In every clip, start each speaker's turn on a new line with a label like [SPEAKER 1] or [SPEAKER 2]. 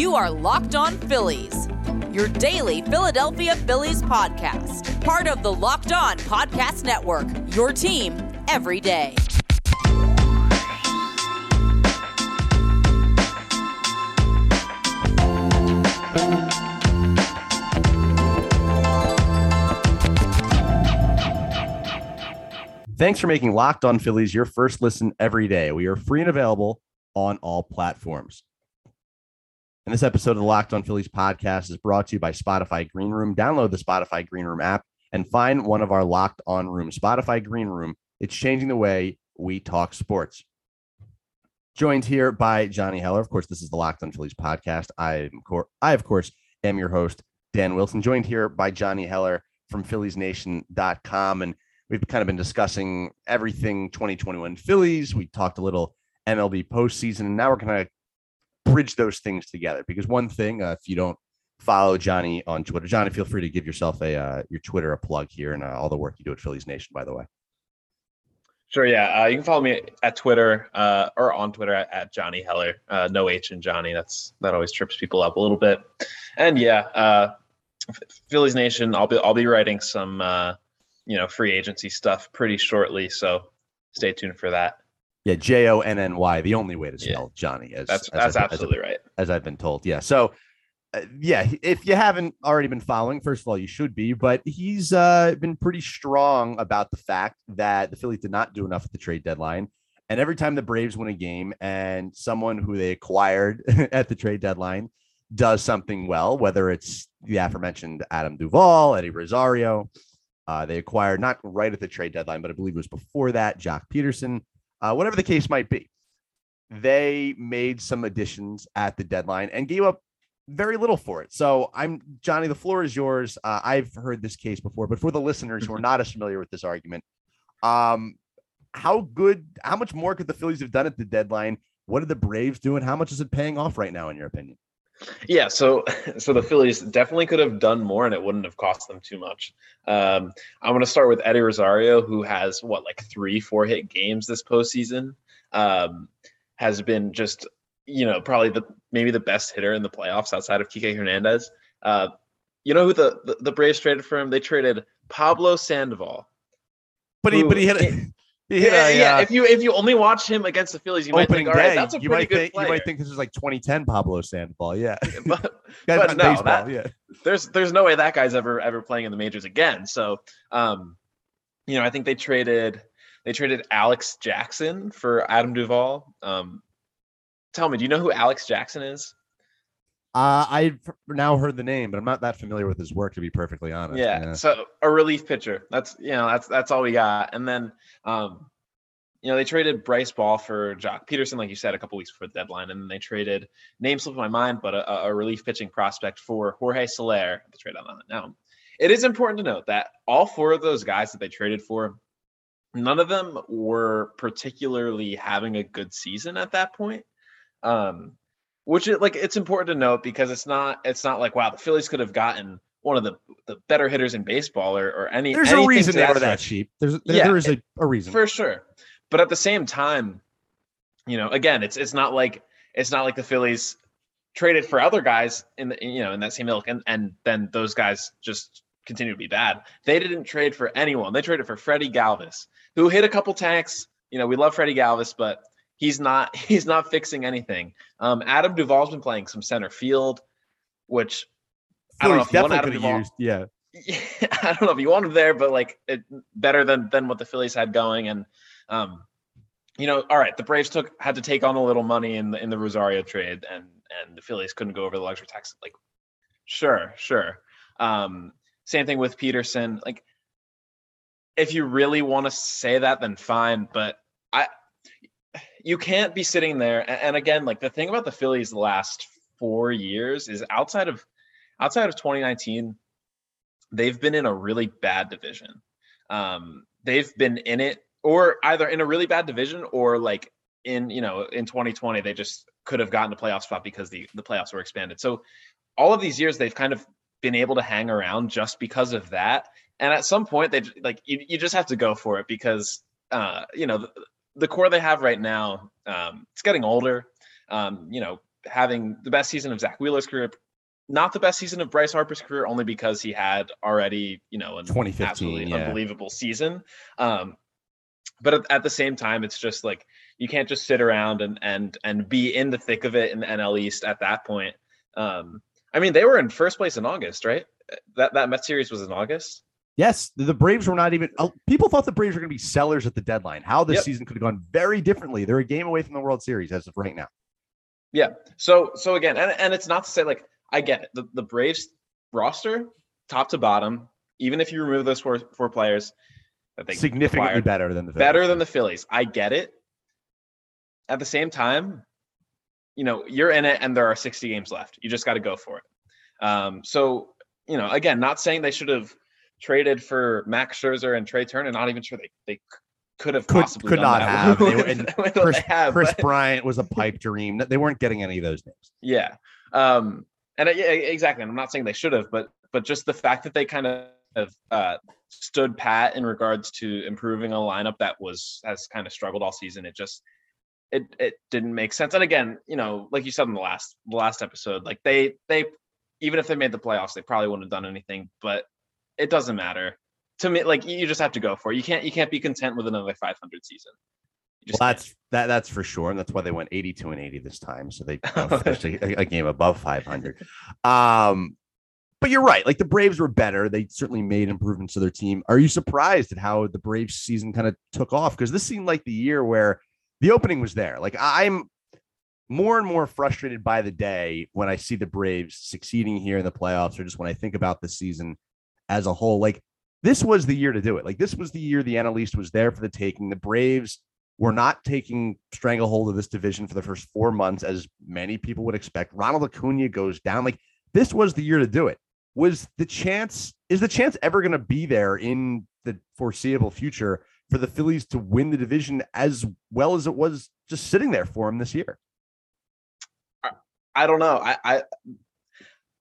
[SPEAKER 1] You are Locked On Phillies, your daily Philadelphia Phillies podcast. Part of the Locked On Podcast Network, your team every day.
[SPEAKER 2] Thanks for making Locked On Phillies your first listen every day. We are free and available on all platforms. And this episode of the Locked On Phillies podcast is brought to you by Spotify Green Room. Download the Spotify Green Room app and find one of our Locked On Rooms. Spotify Green Room. It's changing the way we talk sports. Joined here by Johnny Heller. Of course, this is the Locked On Phillies podcast. I am, I of course, am your host, Dan Wilson. Joined here by Johnny Heller from PhilliesNation.com. And we've kind of been discussing everything 2021 Phillies. We talked a little MLB postseason, and now we're going to bridge those things together. Because one thing, uh, if you don't follow Johnny on Twitter, Johnny, feel free to give yourself a uh, your Twitter a plug here and uh, all the work you do at Phillies Nation. By the way.
[SPEAKER 3] Sure. Yeah, uh, you can follow me at Twitter uh, or on Twitter at, at Johnny Heller. Uh, no H in Johnny. That's that always trips people up a little bit. And yeah, Phillies Nation. I'll be I'll be writing some you know free agency stuff pretty shortly. So stay tuned for that.
[SPEAKER 2] Yeah, J O N N Y, the only way to spell yeah. Johnny.
[SPEAKER 3] As, that's as that's I've, absolutely
[SPEAKER 2] as,
[SPEAKER 3] right.
[SPEAKER 2] As I've been told. Yeah. So, uh, yeah, if you haven't already been following, first of all, you should be. But he's uh, been pretty strong about the fact that the Phillies did not do enough at the trade deadline. And every time the Braves win a game and someone who they acquired at the trade deadline does something well, whether it's the aforementioned Adam Duvall, Eddie Rosario, uh, they acquired not right at the trade deadline, but I believe it was before that, Joc Pederson, uh, whatever the case might be. They made some additions at the deadline and gave up very little for it. So I'm Johnny, the floor is yours. Uh, I've heard this case before, but for the listeners who are not as familiar with this argument, um, how good, how much more could the Phillies have done at the deadline? What did the Braves do, and how much is it paying off right now, in your opinion?
[SPEAKER 3] Yeah, so so the Phillies definitely could have done more, and it wouldn't have cost them too much. Um, I'm going to start with Eddie Rosario, who has what like three, four hit games this postseason. Um, has been just you know probably the maybe the best hitter in the playoffs outside of Kike Hernandez. Uh, you know who the, the, the Braves traded for him? They traded Pablo Sandoval.
[SPEAKER 2] But he, but he hit
[SPEAKER 3] yeah, yeah. If you if you only watch him against the Phillies, you might think, all right, that's a
[SPEAKER 2] you
[SPEAKER 3] pretty
[SPEAKER 2] good
[SPEAKER 3] think,
[SPEAKER 2] player. You might think this is like 2010 Pablo Sandoval. Yeah,
[SPEAKER 3] but, but no, baseball, that, yeah. There's there's no way that guy's ever ever playing in the majors again. So, um, you know, I think they traded they traded Alex Jackson for Adam Duvall. Um, tell me, do you know who Alex Jackson is?
[SPEAKER 2] Uh, I've now heard the name, but I'm not that familiar with his work to be perfectly honest.
[SPEAKER 3] Yeah. yeah. So a relief pitcher. That's you know that's that's all we got. And then um, you know they traded Bryce Ball for Joc Pederson, like you said, a couple weeks before the deadline, and then they traded name slipped my mind, but a, a relief pitching prospect for Jorge Soler. The trade on that now. It is important to note that all four of those guys that they traded for, none of them were particularly having a good season at that point. Um, which is like it's important to note because it's not it's not like wow the Phillies could have gotten one of the the better hitters in baseball or, or any.
[SPEAKER 2] There's a reason they were that cheap. There's there, yeah, there is a, a reason
[SPEAKER 3] for sure, but at the same time, you know, again, it's it's not like it's not like the Phillies traded for other guys in the you know in that same ilk and and then those guys just continue to be bad. They didn't trade for anyone. They traded for Freddie Galvis, who hit a couple tanks. You know, we love Freddie Galvis, but he's not he's not fixing anything. Um, Adam Duvall's been playing some center field, which
[SPEAKER 2] I don't know if you want Adam Duvall. Used, yeah.
[SPEAKER 3] I don't know if you want him there, but like it, better than than what the Phillies had going. And um, you know, all right, the Braves took had to take on a little money in the in the Rosario trade, and and the Phillies couldn't go over the luxury tax. Like, sure, sure. Um, same thing with Pederson. Like, if you really want to say that, then fine. But I you can't be sitting there and again like the thing about the phillies the last four years is outside of outside of 2019 they've been in a really bad division. Um, they've been in it or either in a really bad division or like in you know in 2020 they just could have gotten a playoff spot because the the playoffs were expanded. So all of these years they've kind of been able to hang around just because of that. And at some point they like you, you just have to go for it because uh you know the core they have right now, um, it's getting older. Um, you know, having the best season of Zack Wheeler's career, not the best season of Bryce Harper's career, only because he had already, you know, an
[SPEAKER 2] 2015,
[SPEAKER 3] absolutely
[SPEAKER 2] yeah.
[SPEAKER 3] unbelievable season. Um, but at, at the same time, it's just like you can't just sit around and and and be in the thick of it in the NL East at that point. Um, I mean, they were in first place in August, right? That that Met series was in August.
[SPEAKER 2] Yes, the Braves were not even. oh, People thought the Braves were going to be sellers at the deadline. How this
[SPEAKER 3] Yep.
[SPEAKER 2] season could have gone very differently. They're a game away from the World Series as of right now.
[SPEAKER 3] Yeah. So so again, and, and it's not to say like I get it. The, the Braves roster, top to bottom, even if you remove those four four players that they
[SPEAKER 2] Significantly
[SPEAKER 3] acquired,
[SPEAKER 2] better than the
[SPEAKER 3] better than the Phillies. I get it. At the same time, you know, you're in it and there are 60 games left. You just got to go for it. Um, so, you know, again, not saying they should have traded for Max Scherzer and Trea Turner, not even sure they, they could have
[SPEAKER 2] Could-
[SPEAKER 3] possibly
[SPEAKER 2] could not have. They were- Chris,
[SPEAKER 3] have, Kris
[SPEAKER 2] Bryant was a pipe dream. They weren't getting any of those names.
[SPEAKER 3] Yeah. Um, and yeah, exactly. And I'm not saying they should have, but but just the fact that they kind of uh, stood pat in regards to improving a lineup that was has kind of struggled all season. It just it it didn't make sense. And again, you know, like you said in the last the last episode, like they they even if they made the playoffs, they probably wouldn't have done anything. But it doesn't matter to me. Like you just have to go for it. You can't you can't be content with another 500 season.
[SPEAKER 2] Well, that's that. That's for sure, and that's why they went eighty-two and eighty this time. So they finished a, a game above five hundred. Um, but you're right. Like the Braves were better. They certainly made improvements to their team. Are you surprised at how the Braves season kind of took off? Because this seemed like the year where the opening was there. Like I'm more and more frustrated by the day when I see the Braves succeeding here in the playoffs, or just when I think about the season as a whole. Like this was the year to do it. Like this was the year the NL East was there for the taking. The Braves were not taking stranglehold of this division for the first four months, as many people would expect. Ronald Acuna goes down. Like this was the year to do it. Was the chance? Is the chance ever going to be there in the foreseeable future for the Phillies to win the division as well as it was just sitting there for them this year?
[SPEAKER 3] I don't know. I, I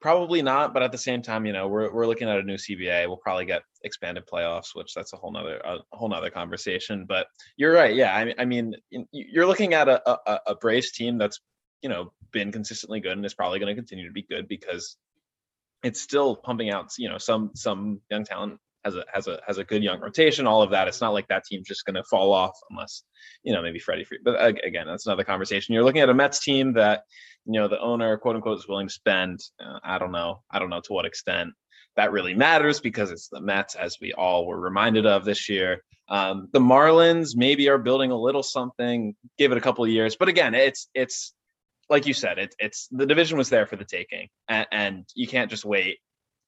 [SPEAKER 3] probably not, but at the same time, you know, we're we're looking at a new CBA. We'll probably get expanded playoffs, which that's a whole nother a whole nother conversation. But you're right. Yeah, I, I mean, you're looking at a, a a Braves team that's you know been consistently good and is probably going to continue to be good because it's still pumping out you know some some young talent has a has a has a good young rotation. All of that. It's not like that team's just going to fall off unless you know maybe Freddie Free. But again, that's another conversation. You're looking at a Mets team that you know the owner quote unquote is willing to spend uh, i don't know i don't know to what extent that really matters because it's the mets as we all were reminded of this year um, the marlins maybe are building a little something give it a couple of years but again it's it's like you said it, it's the division was there for the taking and, and you can't just wait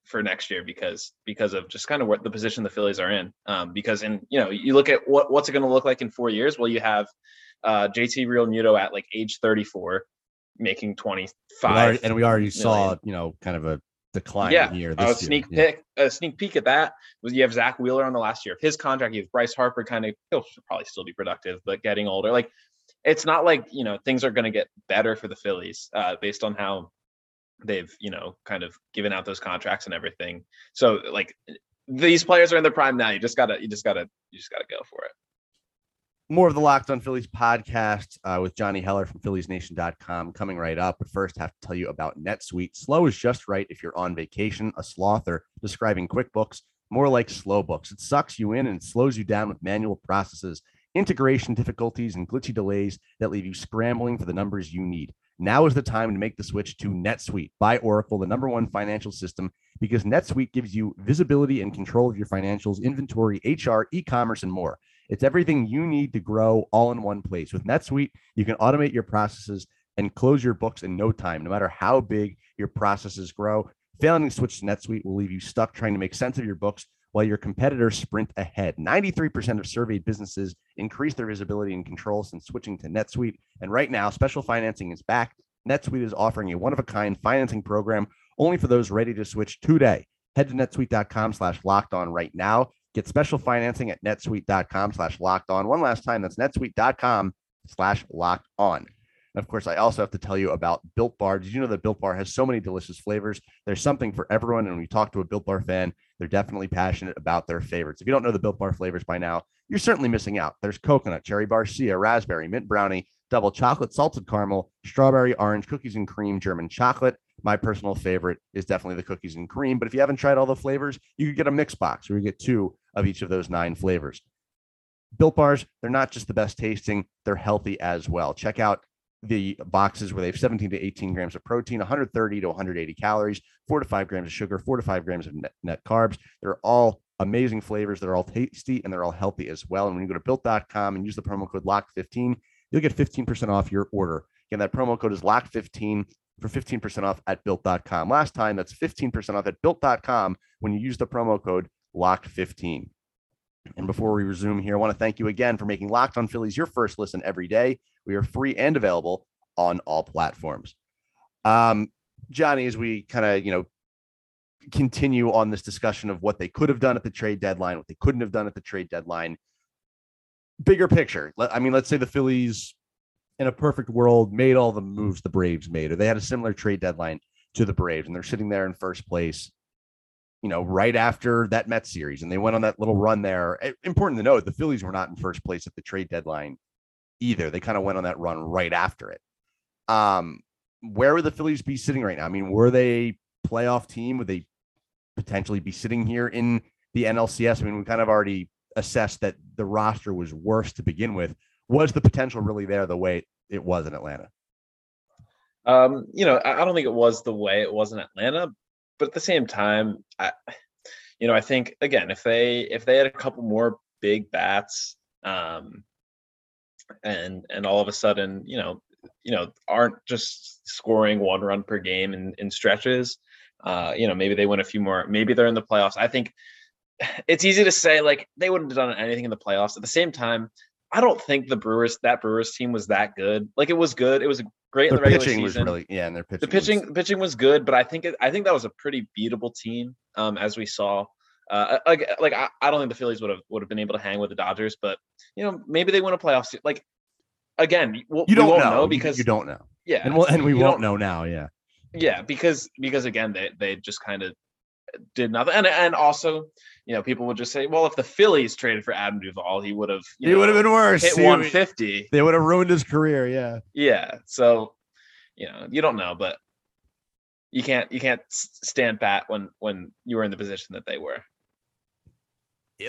[SPEAKER 3] for next year because because of just kind of what the position the phillies are in um, because in you know you look at what what's it going to look like in four years well you have uh, jt realmuto at like age 34 making 25
[SPEAKER 2] We already- and we already saw, you know, kind of a decline
[SPEAKER 3] yeah
[SPEAKER 2] here.
[SPEAKER 3] a
[SPEAKER 2] This year.
[SPEAKER 3] sneak
[SPEAKER 2] Yeah.
[SPEAKER 3] peek a sneak peek at that was you have zack wheeler on the last year of his contract you have bryce harper kind of he'll probably still be productive but getting older like it's not like you know things are going to get better for the phillies uh, based on how they've you know kind of given out those contracts and everything so like these players are in their prime now you just gotta you just gotta you just gotta go for it
[SPEAKER 2] more of the Locked on Phillies podcast uh, with Johnny Heller from PhilliesNation.com coming right up. But first, I have to tell you about NetSuite. Slow is just right if you're on vacation, a sloth, or describing QuickBooks, more like slow books. It sucks you in and slows you down with manual processes, integration difficulties, and glitchy delays that leave you scrambling for the numbers you need. Now is the time to make the switch to NetSuite by Oracle, the number one financial system, because NetSuite gives you visibility and control of your financials, inventory, HR, e commerce, and more. It's everything you need to grow all in one place. With NetSuite, you can automate your processes and close your books in no time, no matter how big your processes grow. Failing to switch to NetSuite will leave you stuck trying to make sense of your books while your competitors sprint ahead. 93% of surveyed businesses increase their visibility and control since switching to NetSuite. And right now, special financing is back. NetSuite is offering a one-of-a-kind financing program only for those ready to switch today. Head to netsuite.com slash locked on right now. Get special financing at netsuite.com slash locked on. One last time, that's netsuite.com slash locked on. And of course, I also have to tell you about Built Bar. Did you know that Built Bar has so many delicious flavors? There's something for everyone. And when you talk to a Built Bar fan, they're definitely passionate about their favorites. If you don't know the Built Bar flavors by now, you're certainly missing out. There's coconut, cherry barcia, raspberry, mint brownie, double chocolate, salted caramel, strawberry, orange, cookies and cream, German chocolate. My personal favorite is definitely the cookies and cream. But if you haven't tried all the flavors, you could get a mix box where you get two of each of those nine flavors. Built bars, they're not just the best tasting, they're healthy as well. Check out the boxes where they have 17 to 18 grams of protein, 130 to 180 calories, four to five grams of sugar, four to five grams of net, net carbs. They're all amazing flavors. They're all tasty and they're all healthy as well. And when you go to built.com and use the promo code LOCK15, you'll get 15% off your order. Again, that promo code is LOCK15 for 15% off at built.com. Last time, that's 15% off at built.com when you use the promo code LOCK15. And before we resume here, I want to thank you again for making Locked on Phillies your first listen every day. We are free and available on all platforms. Um, Johnny, as we kind of, you know, continue on this discussion of what they could have done at the trade deadline, what they couldn't have done at the trade deadline, bigger picture. I mean, let's say the Phillies in a perfect world made all the moves the Braves made, or they had a similar trade deadline to the Braves, and they're sitting there in first place, you know, right after that Mets series, and they went on that little run there. Important to note, the Phillies were not in first place at the trade deadline either. They kind of went on that run right after it. Um, where would the Phillies be sitting right now? I mean, were they a playoff team? Would they potentially be sitting here in the NLCS? I mean, we kind of already assessed that the roster was worse to begin with. Was the potential really there the way it was in Atlanta?
[SPEAKER 3] Um, you know, I don't think it was the way it was in Atlanta, but at the same time, I, you know, I think again, if they if they had a couple more big bats, um, and and all of a sudden, you know, you know, aren't just scoring one run per game in, in stretches. Uh, you know, maybe they win a few more. Maybe they're in the playoffs. I think it's easy to say like they wouldn't have done anything in the playoffs. At the same time, I don't think the Brewers that Brewers team was that good. Like it was good. It was great
[SPEAKER 2] their
[SPEAKER 3] in the regular
[SPEAKER 2] pitching
[SPEAKER 3] season.
[SPEAKER 2] was really yeah, and their pitching.
[SPEAKER 3] the pitching
[SPEAKER 2] was,
[SPEAKER 3] pitching was good, but I think it, I think that was a pretty beatable team. Um, as we saw. Uh, like, like I, I don't think the Phillies would have would have been able to hang with the Dodgers, but you know maybe they win a playoff. se- Like again, we'll,
[SPEAKER 2] you don't
[SPEAKER 3] we won't
[SPEAKER 2] know,
[SPEAKER 3] know because
[SPEAKER 2] you don't know,
[SPEAKER 3] yeah,
[SPEAKER 2] and we'll, and we
[SPEAKER 3] you
[SPEAKER 2] won't know now. Yeah,
[SPEAKER 3] yeah because because again they they just kind of did nothing and and also you know people would just say well if the Phillies traded for Adam Duvall he would have
[SPEAKER 2] it would have been worse.
[SPEAKER 3] hit
[SPEAKER 2] He-
[SPEAKER 3] 150
[SPEAKER 2] They would have ruined his career. Yeah.
[SPEAKER 3] yeah so you know you don't know but you can't you can't stand pat when when you were in the position that they were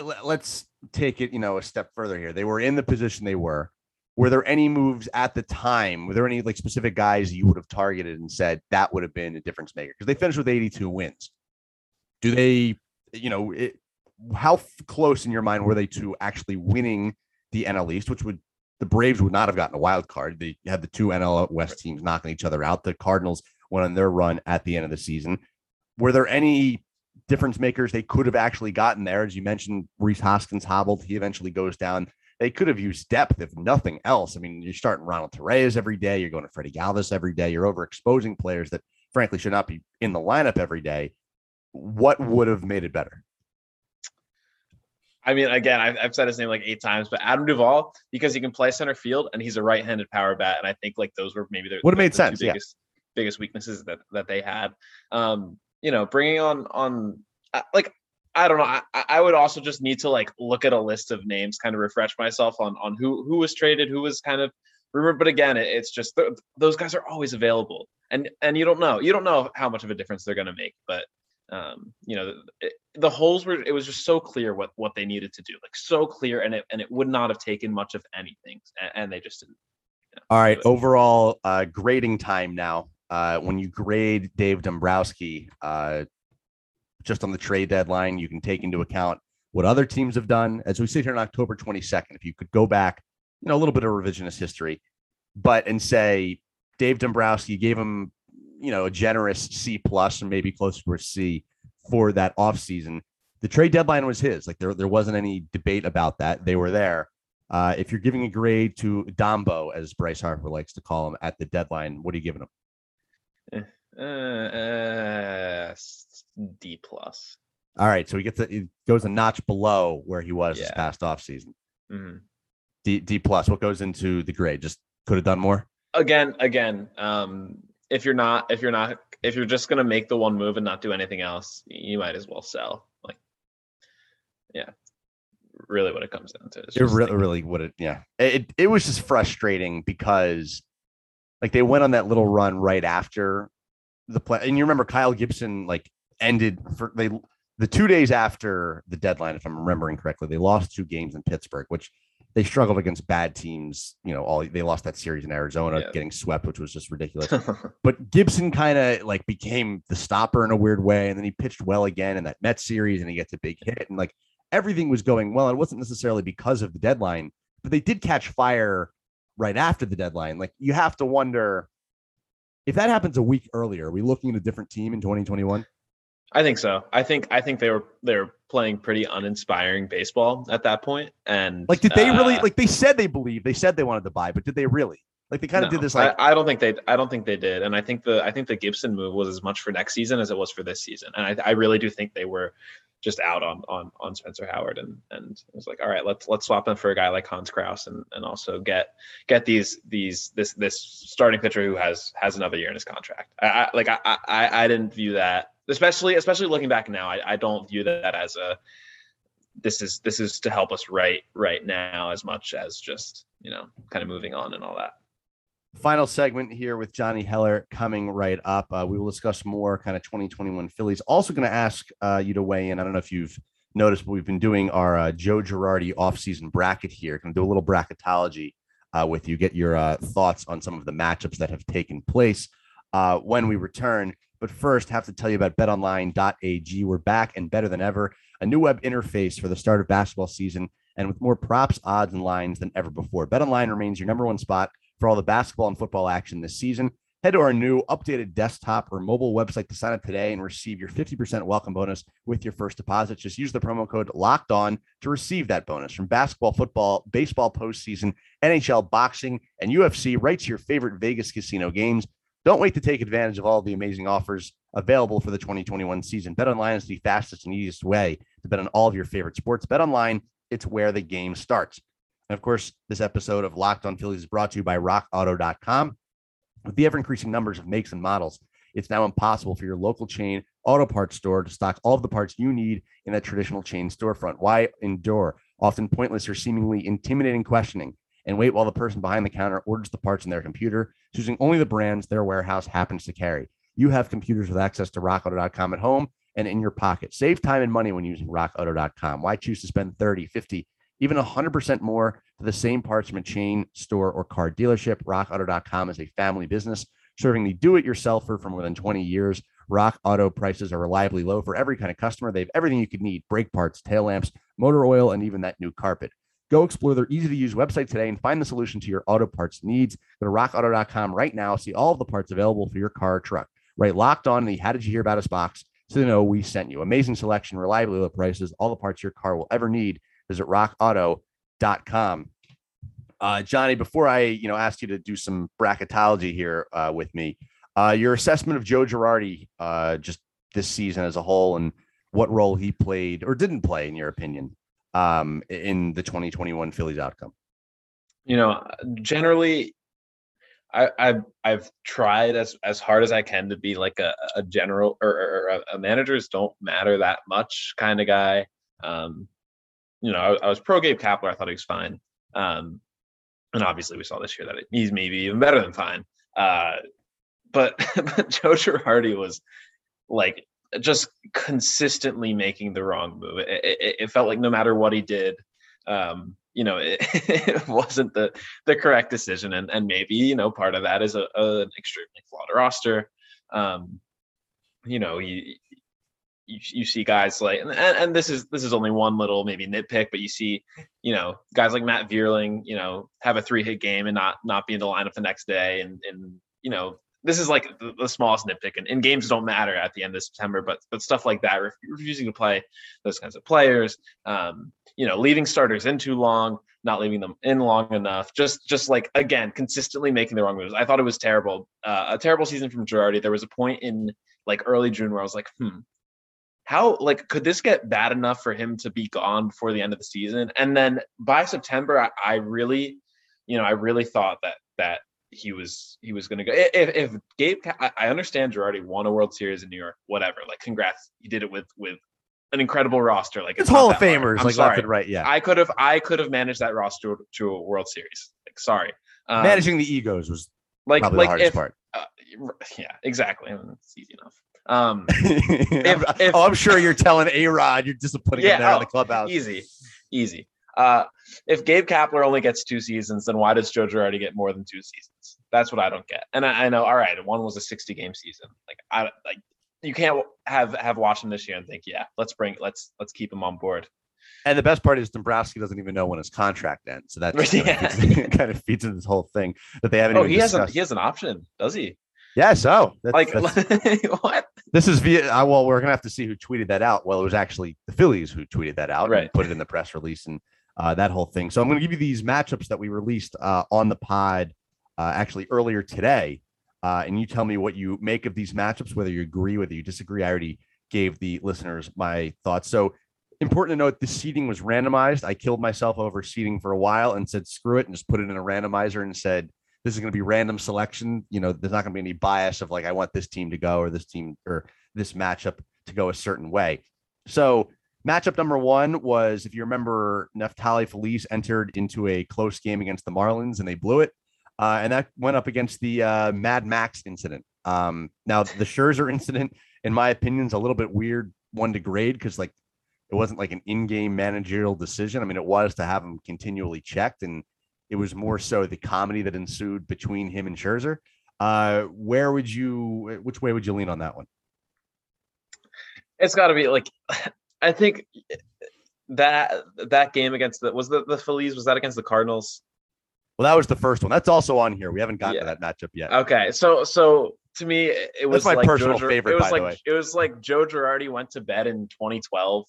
[SPEAKER 2] let- let's take it, you know, a step further here. They were in the position they were. Were there any moves at the time? Were there any like specific guys you would have targeted and said that would have been a difference maker? Because they finished with 82 wins. Do they, you know, it, how f- close in your mind were they to actually winning the NL East, which would the Braves would not have gotten a wild card. They had the two NL West teams knocking each other out. The Cardinals went on their run at the end of the season. Were there any difference makers they could have actually gotten there? As you mentioned, Rhys Hoskins hobbled. He eventually goes down. They could have used depth, if nothing else. I mean, you're starting Ronald Torreyes every day. You're going to Freddie Galvis every day. You're overexposing players that, frankly, should not be in the lineup every day. What would have made it better?
[SPEAKER 3] I mean, again, I've, I've said his name like eight times, but Adam Duvall, because he can play center field and he's a right-handed power bat, and I think like those were maybe the
[SPEAKER 2] Would've made
[SPEAKER 3] the two
[SPEAKER 2] sense, yeah.
[SPEAKER 3] Biggest, biggest weaknesses that that they had. Um, you know, bringing on on uh, like I don't know. I, I- I would also just need to like look at a list of names, kind of refresh myself on on who who was traded, who was kind of rumored. But again, it, it's just th- those guys are always available, and and you don't know you don't know how much of a difference they're going to make, but um, you know, it, the holes were it was just so clear what what they needed to do, like so clear, and it and it would not have taken much of anything, and, and they just didn't.
[SPEAKER 2] All right. Overall uh, grading time now. Uh, when you grade Dave Dombrowski, uh, just on the trade deadline, you can take into account what other teams have done. As we sit here on October 22nd, if you could go back, you know, a little bit of revisionist history, but and say Dave Dombrowski gave him, you know, a generous C plus or maybe closer to a C for that offseason. The trade deadline was his. Like there, there wasn't any debate about that. They were there. Uh, if you're giving a grade to Dombo, as Bryce Harper likes to call him at the deadline, what are you giving him?
[SPEAKER 3] Uh, uh, s- D plus.
[SPEAKER 2] All right, so he gets a, he goes a notch below where he was this past offseason.
[SPEAKER 3] Mhm.
[SPEAKER 2] D D plus. What goes into the grade? Just could have done more.
[SPEAKER 3] Again, again, um, if you're not, if you're not, if you're just gonna make the one move and not do anything else, you might as well sell. Like, yeah, really what it comes down to.
[SPEAKER 2] It really, really what it, yeah. It, it was just frustrating because like they went on that little run right after the play. And you remember Kyle Gibson like ended for they the two days after the deadline, if I'm remembering correctly, they lost two games in Pittsburgh, which they struggled against bad teams. You know, all they lost that series in Arizona, yeah. getting swept, which was just ridiculous. but Gibson kind of like became the stopper in a weird way, and then he pitched well again in that Mets series, and he gets a big hit, and like everything was going well. It wasn't necessarily because of the deadline, but they did catch fire right after the deadline. Like you have to wonder if that happens a week earlier. Are we looking at a different team in 2021?
[SPEAKER 3] I think so. I think I think they were they were playing pretty uninspiring baseball at that point. And
[SPEAKER 2] like, did they uh, really like? They said they believed. They said they wanted to buy, but did they really? Like they kind of no, did this. Like
[SPEAKER 3] I, I, don't think they. I don't think they did. And I think the I think the Gibson move was as much for next season as it was for this season. And I, I really do think they were just out on on on Spencer Howard and and it was like all right let's let's swap him for a guy like Hans Crouse, and and also get get these these this this starting pitcher who has has another year in his contract. I, I like I, I I didn't view that especially especially looking back now. I, I don't view that as a this is this is to help us right right now as much as just you know kind of moving on and all that
[SPEAKER 2] final segment here with Johnny Heller coming right up. Uh, we will discuss more kind of 2021 Phillies. Also, going to ask uh, you to weigh in. I don't know if you've noticed, but we've been doing our uh, Joe Girardi offseason bracket here. Going to do a little bracketology uh, with you, get your uh, thoughts on some of the matchups that have taken place uh, when we return. But first, have to tell you about betonline.ag. We're back and better than ever. A new web interface for the start of basketball season and with more props, odds, and lines than ever before. BetOnline remains your number one spot for all the basketball and football action this season. Head to our new updated desktop or mobile website to sign up today and receive your 50% welcome bonus with your first deposit. Just use the promo code locked on to receive that bonus from basketball, football, baseball postseason, NHL, boxing, and UFC right to your favorite Vegas casino games. Don't wait to take advantage of all the amazing offers available for the 2021 season. Bet online is the fastest and easiest way to bet on all of your favorite sports. Bet online, it's where the game starts. And of course, this episode of Locked on Phillies is brought to you by rockauto.com. With the ever increasing numbers of makes and models, it's now impossible for your local chain auto parts store to stock all of the parts you need in a traditional chain storefront. Why endure often pointless or seemingly intimidating questioning and wait while the person behind the counter orders the parts in their computer, choosing only the brands their warehouse happens to carry? You have computers with access to rockauto.com at home and in your pocket. Save time and money when using rockauto.com. Why choose to spend 30, 50, even 100% more for the same parts from a chain store or car dealership. RockAuto.com is a family business serving the do it yourselfer for more than 20 years. Rock Auto prices are reliably low for every kind of customer. They have everything you could need brake parts, tail lamps, motor oil, and even that new carpet. Go explore their easy to use website today and find the solution to your auto parts needs. Go to rockauto.com right now. See all of the parts available for your car or truck. Right locked on the How Did You Hear About Us box so they know we sent you. Amazing selection, reliably low prices, all the parts your car will ever need visit rockauto.com. Uh, Johnny, before I, you know, ask you to do some bracketology here uh, with me, uh, your assessment of Joe Girardi uh, just this season as a whole and what role he played or didn't play, in your opinion, um, in the 2021 Phillies outcome.
[SPEAKER 3] You know, generally, I, I've I've tried as as hard as I can to be like a, a general or, or a, a managers don't matter that much kind of guy. Um, you know, I, I, was pro Gabe Kapler. I thought he was fine. Um, and obviously we saw this year that it, he's maybe even better than fine. Uh, but, but Joe Girardi was like just consistently making the wrong move. It, it, it felt like no matter what he did, um, you know, it, it, wasn't the the correct decision. And and maybe you know part of that is a, a an extremely flawed roster. Um, you know, he you, you see guys like and, and this is this is only one little maybe nitpick but you see you know guys like matt vierling you know have a three hit game and not not be in the lineup the next day and and you know this is like the, the smallest nitpick and, and, games don't matter at the end of september but but stuff like that refusing to play those kinds of players um you know leaving starters in too long not leaving them in long enough just just like again consistently making the wrong moves i thought it was terrible uh, a terrible season from Girardi. there was a point in like early june where i was like hmm how like could this get bad enough for him to be gone before the end of the season? And then by September, I, I really, you know, I really thought that that he was he was going to go. If, if Gabe, I understand Girardi won a World Series in New York, whatever. Like, congrats, he did it with with an incredible roster. Like
[SPEAKER 2] It's
[SPEAKER 3] not
[SPEAKER 2] Hall of. Famers, like
[SPEAKER 3] sorry.
[SPEAKER 2] left and right. Yeah,
[SPEAKER 3] I could have I could have managed that roster to a World Series. Like sorry, um,
[SPEAKER 2] managing the egos was
[SPEAKER 3] like
[SPEAKER 2] probably
[SPEAKER 3] like
[SPEAKER 2] the hardest
[SPEAKER 3] if
[SPEAKER 2] part.
[SPEAKER 3] uh, yeah exactly. I mean, it's easy enough. Um, if-
[SPEAKER 2] oh, I'm sure you're telling A Rod you're disappointing
[SPEAKER 3] Yeah,
[SPEAKER 2] him there in
[SPEAKER 3] oh,
[SPEAKER 2] the clubhouse.
[SPEAKER 3] easy, easy. Uh, if Gabe Kapler only gets two seasons, then why does Joe Girardi get more than two seasons? That's what I don't get. And I, I know, all right, one was a 60 game season. Like I like you can't have have watched him this year and think, yeah, let's bring let's let's keep him on board.
[SPEAKER 2] And the best part is Dombrowski doesn't even know when his contract ends, so that just kind, of feeds, kind of feeds into this whole thing that they haven't
[SPEAKER 3] Oh,
[SPEAKER 2] even
[SPEAKER 3] he has a, he has an option, does he?
[SPEAKER 2] yeah, so that's,
[SPEAKER 3] Like
[SPEAKER 2] that's-
[SPEAKER 3] what?
[SPEAKER 2] this is via. Uh, well, we're gonna have to see who tweeted that out. Well, it was actually the Phillies who tweeted that out, and
[SPEAKER 3] Right.
[SPEAKER 2] put it in the press release, and uh, that whole thing. So I'm gonna give you these matchups that we released uh, on the pod uh, actually earlier today, uh, and you tell me what you make of these matchups, whether you agree, whether you disagree. I already gave the listeners my thoughts. So important to note the seating was randomized. I killed myself over seating for a while and said screw it and just put it in a randomizer and said this is going to be random selection. You know, there's not going to be any bias of like I want this team to go or this team or this matchup to go a certain way. So matchup number one was if you remember, Neftali Feliz entered into a close game against the Marlins and they blew it. Uh, and that went up against the uh, Mad Max incident. Um, now the Scherzer incident, in my opinion, is a little bit weird one to grade because like it wasn't like an in-game managerial decision. I mean, it was to have him continually checked, and it was more so the comedy that ensued between him and Scherzer. Uh, where would you? Which way would you lean on that one?
[SPEAKER 3] It's got to be like I think that that game against the was the the Phillies was that against the Cardinals?
[SPEAKER 2] Well, that was the first one. That's also on here. We haven't gotten to that matchup yet.
[SPEAKER 3] Okay, so so to me, it it was
[SPEAKER 2] my
[SPEAKER 3] like
[SPEAKER 2] personal
[SPEAKER 3] Joe,
[SPEAKER 2] favorite,
[SPEAKER 3] It was
[SPEAKER 2] by the
[SPEAKER 3] like
[SPEAKER 2] way.
[SPEAKER 3] it was like Joe Girardi went to bed in 2012,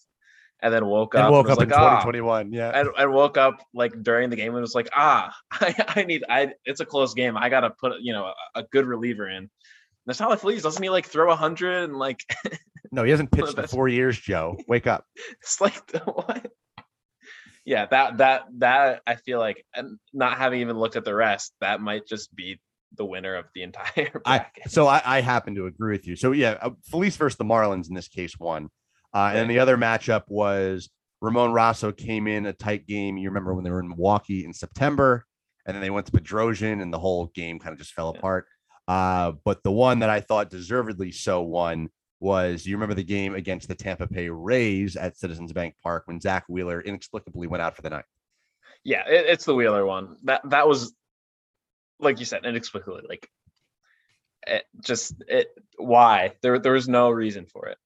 [SPEAKER 3] and then woke
[SPEAKER 2] and
[SPEAKER 3] up
[SPEAKER 2] woke up
[SPEAKER 3] was
[SPEAKER 2] in
[SPEAKER 3] like, ah,
[SPEAKER 2] 2021. Yeah.
[SPEAKER 3] and, and woke up like during the game and was like, ah, I, I need, I, it's a close game. I gotta put, you know, a, a good reliever in. That's how Feliz doesn't he like throw a hundred and like
[SPEAKER 2] No, he hasn't pitched in four years, Joe. Wake up.
[SPEAKER 3] it's like the, what? Yeah, that that that I feel like, and not having even looked at the rest, that might just be the winner of the entire
[SPEAKER 2] I so I, I happen to agree with you. So yeah, uh, Feliz versus the Marlins in this case won, uh, and the other matchup was Ramon Rosso came in a tight game. You remember when they were in Milwaukee in September, and then they went to Bedrosian, and the whole game kind of just fell
[SPEAKER 3] Yeah.
[SPEAKER 2] apart. Uh, but the one that I thought deservedly so won was you remember the game against the Tampa Bay Rays at Citizens Bank Park when Zack Wheeler inexplicably went out for the night.
[SPEAKER 3] yeah, it, it's the Wheeler one. That that was, like you said, inexplicably like, it just it. Why there there was no reason for it.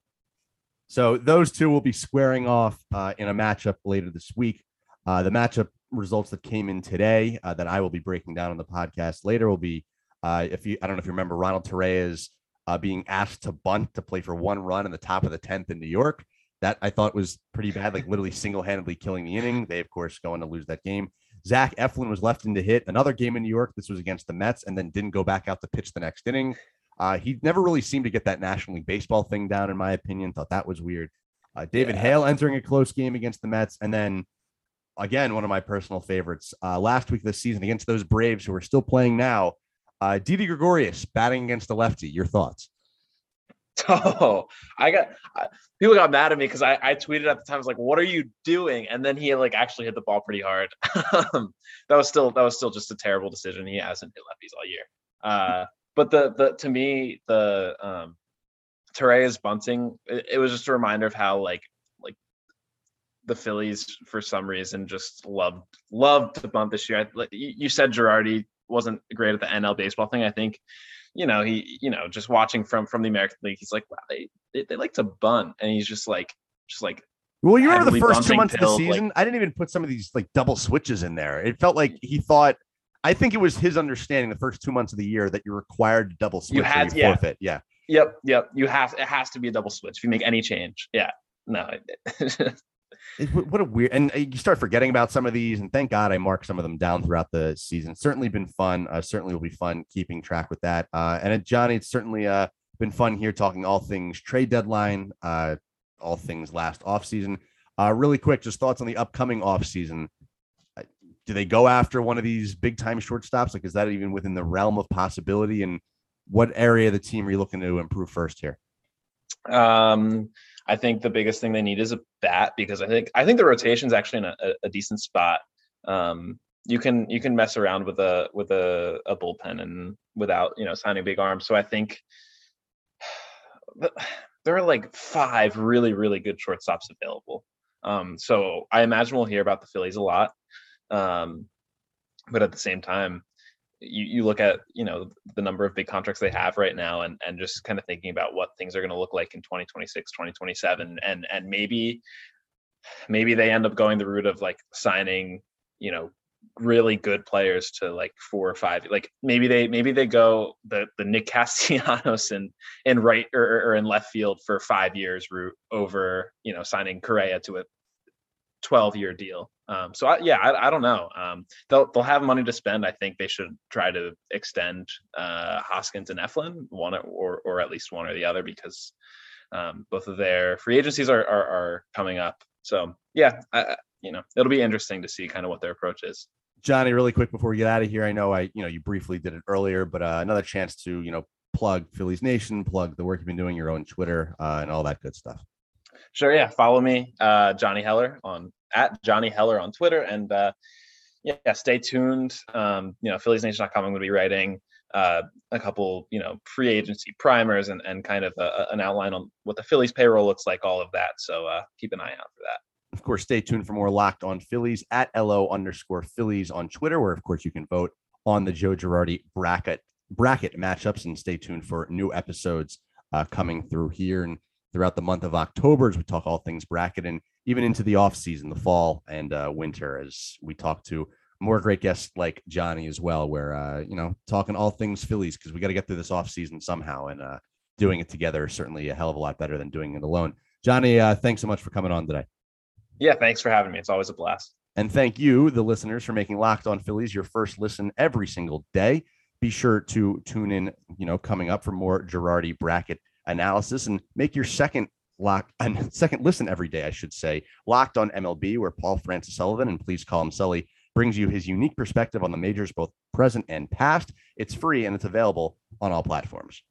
[SPEAKER 2] So those two will be squaring off uh, in a matchup later this week. Uh, the matchup results that came in today uh, that I will be breaking down on the podcast later will be uh, if you I don't know if you remember Ronald Torreyes uh, being asked to bunt to play for one run in the top of the tenth in New York. That I thought was pretty bad, like literally single handedly killing the inning. They of course going to lose that game. Zach Eflin was left in to hit another game in New York. This was against the Mets, and then didn't go back out to pitch the next inning. Uh, he never really seemed to get that National League Baseball thing down, in my opinion. Thought that was weird. Uh, David
[SPEAKER 3] Yeah.
[SPEAKER 2] Hale entering a close game against the Mets, and then again one of my personal favorites uh, last week this season against those Braves who are still playing now. Uh, Didi Gregorius batting against the lefty. Your thoughts?
[SPEAKER 3] Oh, I got people got mad at me because I, I tweeted at the time. I was like, "What are you doing?" And then he like actually hit the ball pretty hard. That was still that was still just a terrible decision. He hasn't hit lefties all year. Uh, but the the to me the um, Torreyes bunting it, it was just a reminder of how like like the Phillies for some reason just loved loved to bunt this year. I, like you, you said, Girardi wasn't great at the NL baseball thing. I think you know, he, you know, just watching from from the American League, he's like, wow, they they, they like to bunt, and he's just like, just like,
[SPEAKER 2] Well, you remember the first two months of the
[SPEAKER 3] pills, like-
[SPEAKER 2] season? I didn't even put some of these like double switches in there. It felt like he thought. I think it was his understanding the first two months of the year that you're required to double switch. or
[SPEAKER 3] had-
[SPEAKER 2] you
[SPEAKER 3] yeah.
[SPEAKER 2] forfeit. Yeah.
[SPEAKER 3] yep, yep, you have it has to be a double switch if you make any change. Yeah, no, it-
[SPEAKER 2] It- wh- what a weird and uh, you start forgetting about some of these and thank god i marked some of them down throughout the season. Certainly been fun uh, certainly will be fun keeping track with that uh, and uh, johnny it's certainly uh, been fun here talking all things trade deadline uh, all things last off season. Really quick just thoughts on the upcoming off season. Do they go after one of these big time shortstops? Like is that even within the realm of possibility? And what area of the team are you looking to improve first here
[SPEAKER 3] um, I think the biggest thing they need is a bat because I think I think the rotation's actually in a, a decent spot. Um, you can you can mess around with a with a, a bullpen and without you know signing big arms. So I think there are like five really really good shortstops available. Um, so I imagine we'll hear about the Phillies a lot. Um, but at the same time, you, you look at you know the number of big contracts they have right now and and just kind of thinking about what things are going to look like in 2026 2027 and and maybe maybe they end up going the route of like signing you know really good players to like four or five like maybe they maybe they go the the nick castellanos in in right or, or in left field for five years route over you know signing correa to a 12 year deal um, so I, yeah, I, I, don't know. Um, they'll they'll have money to spend. I think they should try to extend uh, Hoskins and Eflin, one or or at least one or the other, because um, both of their free agencies are are, are coming up. So yeah, I, you know, it'll be interesting to see kind of what their approach is.
[SPEAKER 2] Johnny, really quick before we get out of here, I know I you know you briefly did it earlier, but uh, another chance to you know plug Phillies Nation, plug the work you've been doing, your own Twitter, uh, and all that good stuff.
[SPEAKER 3] Sure, yeah. Follow me, uh, Johnny Heller on at Johnny Heller on Twitter. And uh, yeah, stay tuned. Um, you know, PhilliesNation.com, I'm going to be writing uh, a couple, you know, free agency primers and, and kind of a, an outline on what the Phillies payroll looks like, all of that. So uh, keep an eye out for that.
[SPEAKER 2] Of course, stay tuned for more Locked on Phillies at LO underscore Phillies on Twitter, where, of course, you can vote on the Joe Girardi bracket bracket matchups and stay tuned for new episodes uh, coming through here and throughout the month of October as we talk all things bracket and even into the off season, the fall and uh, winter, as we talk to more great guests like Johnny as well, where uh, you know talking all things Phillies because we got to get through this off season somehow, and uh, doing it together is certainly a hell of a lot better than doing it alone. Johnny, uh, thanks so much for coming on today.
[SPEAKER 3] Yeah, thanks for having me. It's always a blast.
[SPEAKER 2] And thank you, the listeners, for making Locked On Phillies your first listen every single day. Be sure to tune in, you know, coming up for more Girardi bracket analysis and make your second locked and second listen every day, I should say, locked on MLB, where Paul Francis Sullivan and please call him Sully brings you his unique perspective on the majors, both present and past. It's free and it's available on all platforms.